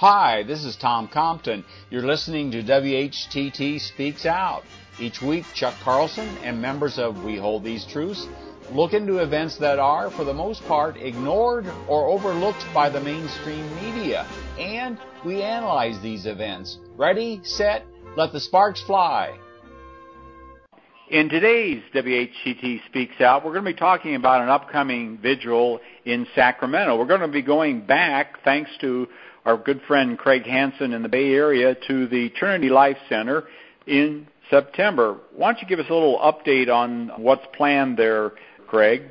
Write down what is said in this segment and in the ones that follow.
Hi, this is Tom Compton. You're listening to WHTT Speaks Out. Each week, Chuck Carlson and members of We Hold These Truths look into events that are, for the most part, ignored or overlooked by the mainstream media. And we analyze these events. Ready, set, let the sparks fly. In today's WHTT Speaks Out, we're going to be talking about an upcoming vigil in Sacramento. We're going to be going back, thanks to our good friend Craig Hansen in the Bay Area, to the Trinity Life Center in September. Why don't you give us a little update on what's planned there, Craig?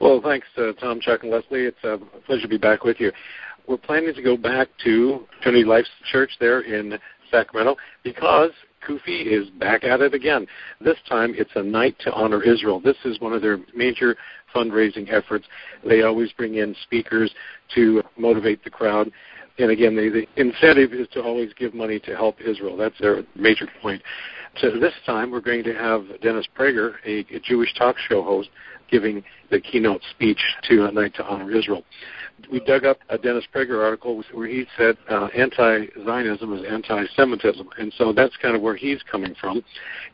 Well, thanks, uh, Tom, Chuck, and Leslie. It's a pleasure to be back with you. We're planning to go back to Trinity Life Church there in Sacramento because CUFI is back at it again. This time it's a night to honor Israel. This is one of their major fundraising efforts. They always bring in speakers to motivate the crowd. And again, the, the incentive is to always give money to help Israel. That's their major point. So this time we're going to have Dennis Prager, a, a Jewish talk show host, giving the keynote speech to a night to honor Israel we dug up a Dennis Prager article where he said uh, anti-Zionism is anti-Semitism, and so that's kind of where he's coming from.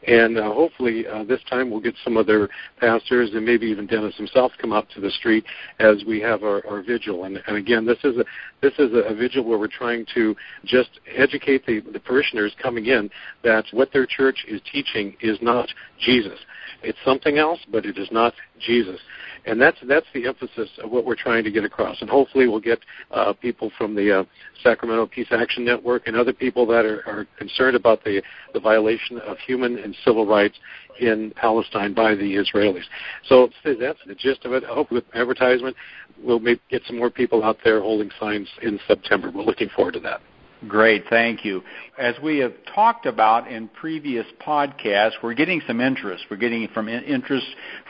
And uh, hopefully uh, this time we'll get some other pastors and maybe even Dennis himself come up to the street as we have our, our vigil. And, and again, this is a this is a, a vigil where we're trying to just educate the, the parishioners coming in that what their church is teaching is not Jesus. It's something else, but it is not Jesus. And that's that's the emphasis of what we're trying to get across. And hopefully, we'll get uh, people from the uh, Sacramento Peace Action Network and other people that are, are concerned about the the violation of human and civil rights in Palestine by the Israelis. So that's the gist of it. I hope with advertisement, we'll get some more people out there holding signs in September. We're looking forward to that. Great, thank you. As we have talked about in previous podcasts, we're getting some interest. We're getting from interest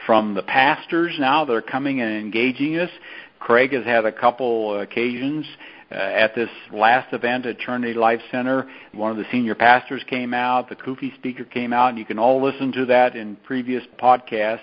from the pastors now. They're coming and engaging us. Craig has had a couple occasions uh, at this last event at Trinity Life Center. One of the senior pastors came out, the CUFI speaker came out, and you can all listen to that in previous podcasts.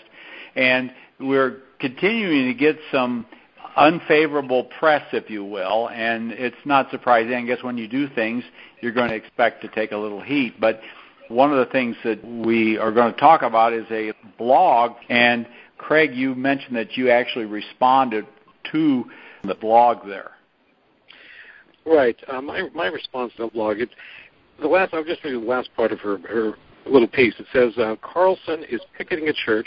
And we're continuing to get some unfavorable press, if you will, and it's not surprising. I guess when you do things, you're going to expect to take a little heat. But one of the things that we are going to talk about is a blog, and Craig, you mentioned that you actually responded to the blog there. Right. Uh, my my response to the blog, the last I'll just read the last part of her her little piece. It says uh, Carlson is picketing a church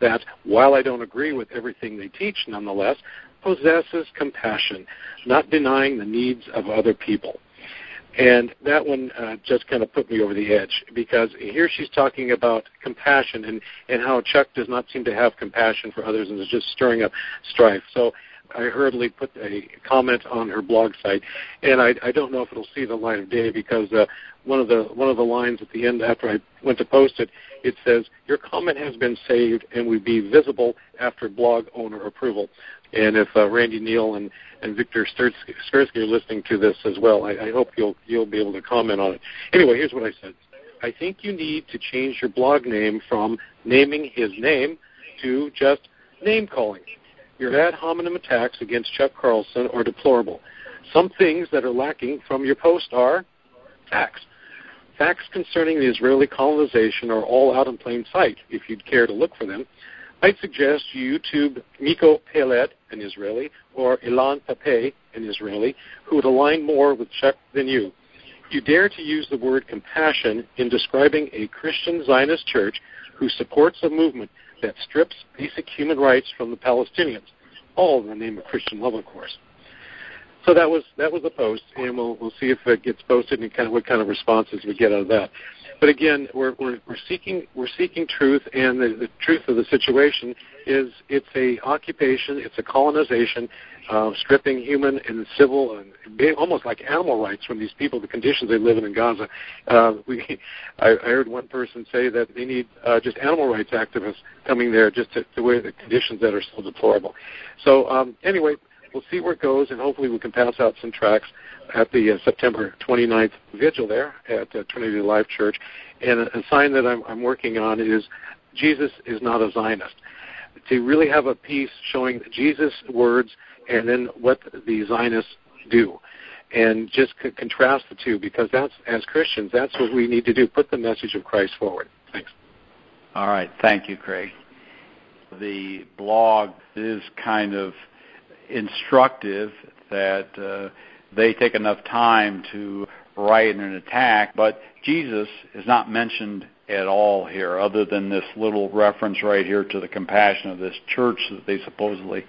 that, while I don't agree with everything they teach, nonetheless possesses compassion, not denying the needs of other people. And that one uh, just kind of put me over the edge because here she's talking about compassion and, and how Chuck does not seem to have compassion for others and is just stirring up strife. So I hurriedly put a comment on her blog site, and I, I don't know if it'll see the light of day because uh, one of the one of the lines at the end after I went to post it, it says your comment has been saved and will be visible after blog owner approval. And if uh, Randy Neal and, and Victor Skursky are listening to this as well, I, I hope you'll you'll be able to comment on it. Anyway, here's what I said. I think you need to change your blog name from naming his name to just name calling. Your ad hominem attacks against Chuck Carlson are deplorable. Some things that are lacking from your post are facts. Facts concerning the Israeli colonization are all out in plain sight if you'd care to look for them. I'd suggest you YouTube Miko Peled, an Israeli, or Ilan Pappé, an Israeli, who would align more with Chuck than you. You dare to use the word compassion in describing a Christian Zionist church who supports a movement that strips basic human rights from the Palestinians, all in the name of Christian love, of course. So that was that was the post, and we'll we'll see if it gets posted and kind of what kind of responses we get out of that. But again, we're we're, we're seeking we're seeking truth, and the, the truth of the situation is it's a occupation, it's a colonization, uh, stripping human and civil and almost like animal rights from these people, the conditions they live in in Gaza. Uh, we, I, I heard one person say that they need uh, just animal rights activists coming there just to, to wear the conditions that are so deplorable. So um, anyway, we'll see where it goes, and hopefully we can pass out some tracks at the uh, September 29th vigil there at uh, Trinity Life Church. And a, a sign that I'm, I'm working on is Jesus is not a Zionist. To really have a piece showing Jesus' words and then what the Zionists do. and just c- contrast the two because that's as Christians that's what we need to do put the message of Christ forward thanks all right thank you Craig the blog is kind of instructive that uh, they take enough time to write an attack but Jesus is not mentioned at all here, other than this little reference right here to the compassion of this church that they supposedly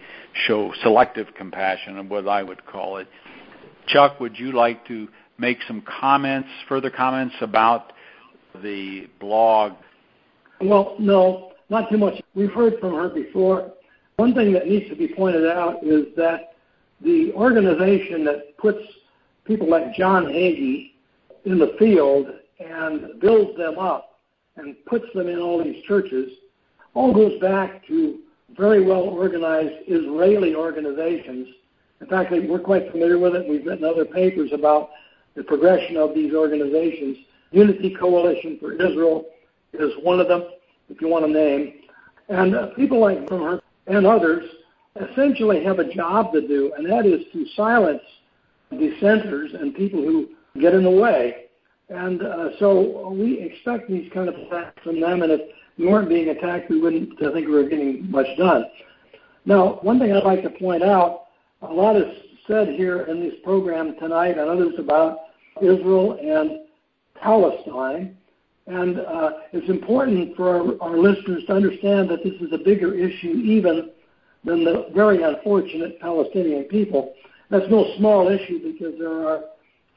show selective compassion, and what I would call it. Chuck, would you like to make some comments, further comments about the blog? Well, no, not too much. We've heard from her before. One thing that needs to be pointed out is that the organization that puts people like John Hagee in the field and builds them up and puts them in all these churches all goes back to very well organized Israeli organizations. In fact, we're quite familiar with it. We've written other papers about the progression of these organizations. Unity Coalition for Israel is one of them, if you want to name. And uh, people like from her and others essentially have a job to do, and that is to silence dissenters and people who get in the way. And uh, so we expect these kind of attacks from them, and if we weren't being attacked, we wouldn't I think we were getting much done. Now, one thing I'd like to point out, a lot is said here in this program tonight and others about Israel and Palestine. And uh, it's important for our, our listeners to understand that this is a bigger issue even than the very unfortunate Palestinian people. That's no small issue because there are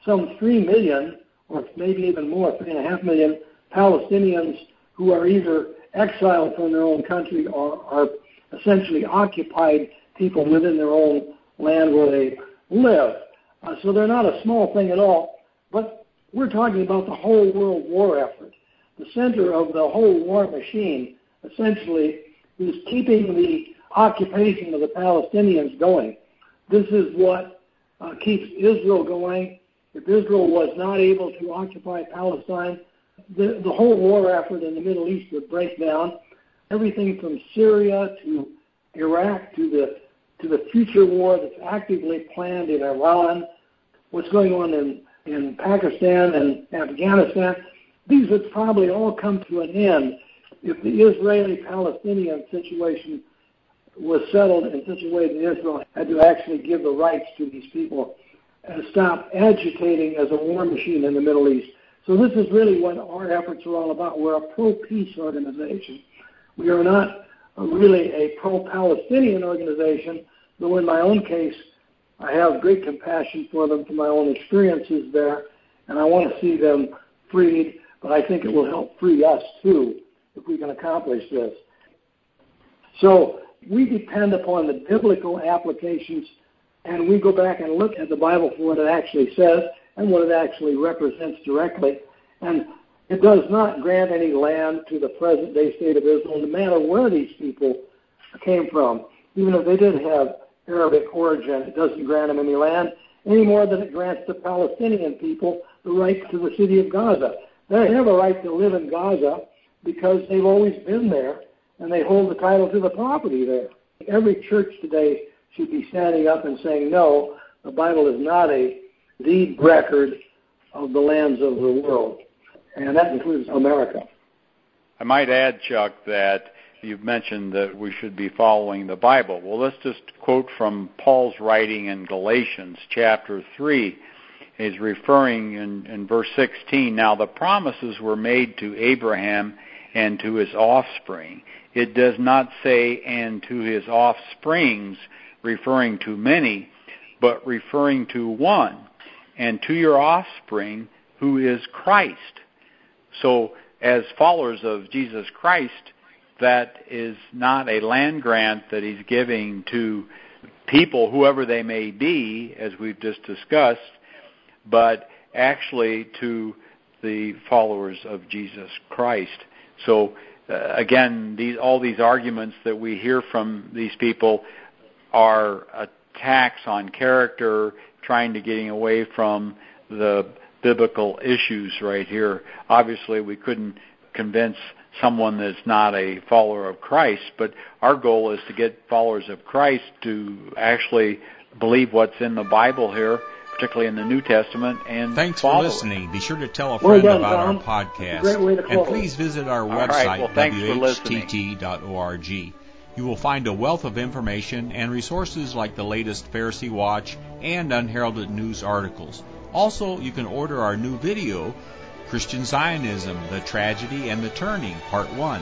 some 3 million or maybe even more, three and a half million Palestinians who are either exiled from their own country or are essentially occupied people within their own land where they live. Uh, so they're not a small thing at all. But we're talking about the whole world war effort. The center of the whole war machine essentially is keeping the occupation of the Palestinians going. This is what uh, keeps Israel going if Israel was not able to occupy Palestine, the, the whole war effort in the Middle East would break down. Everything from Syria to Iraq to the to the future war that's actively planned in Iran, what's going on in, in Pakistan and Afghanistan, these would probably all come to an end if the Israeli Palestinian situation was settled in such a way that Israel had to actually give the rights to these people and stop agitating as a war machine in the Middle East. So this is really what our efforts are all about. We're a pro-peace organization. We are not really a pro-Palestinian organization, though in my own case, I have great compassion for them from my own experiences there, and I want to see them freed, but I think it will help free us too if we can accomplish this. So we depend upon the biblical applications and we go back and look at the Bible for what it actually says and what it actually represents directly. And it does not grant any land to the present day state of Israel, no matter where these people came from. Even if they did have Arabic origin, it doesn't grant them any land any more than it grants the Palestinian people the right to the city of Gaza. They have a right to live in Gaza because they've always been there and they hold the title to the property there. Every church today should be standing up and saying, no, the Bible is not a deed record of the lands of the world. And that includes America. I might add, Chuck, that you've mentioned that we should be following the Bible. Well, let's just quote from Paul's writing in Galatians chapter 3. He's referring in, in verse 16, Now the promises were made to Abraham and to his offspring. It does not say, and to his offsprings, referring to many, but referring to one, and to your offspring, who is Christ. So, as followers of Jesus Christ, that is not a land grant that he's giving to people, whoever they may be, as we've just discussed, but actually to the followers of Jesus Christ. So, uh, again, these, all these arguments that we hear from these people are attacks on character, trying to getting away from the biblical issues right here. Obviously, we couldn't convince someone that's not a follower of Christ, but our goal is to get followers of Christ to actually believe what's in the Bible here, particularly in the New Testament. And thanks for listening. It. Be sure to tell a friend well done, about Tom. our um, podcast, Great way to and please visit our All website right. well, whtt.org. You will find a wealth of information and resources like the latest Pharisee Watch and unheralded news articles. Also, you can order our new video, Christian Zionism, The Tragedy and the Turning, Part 1.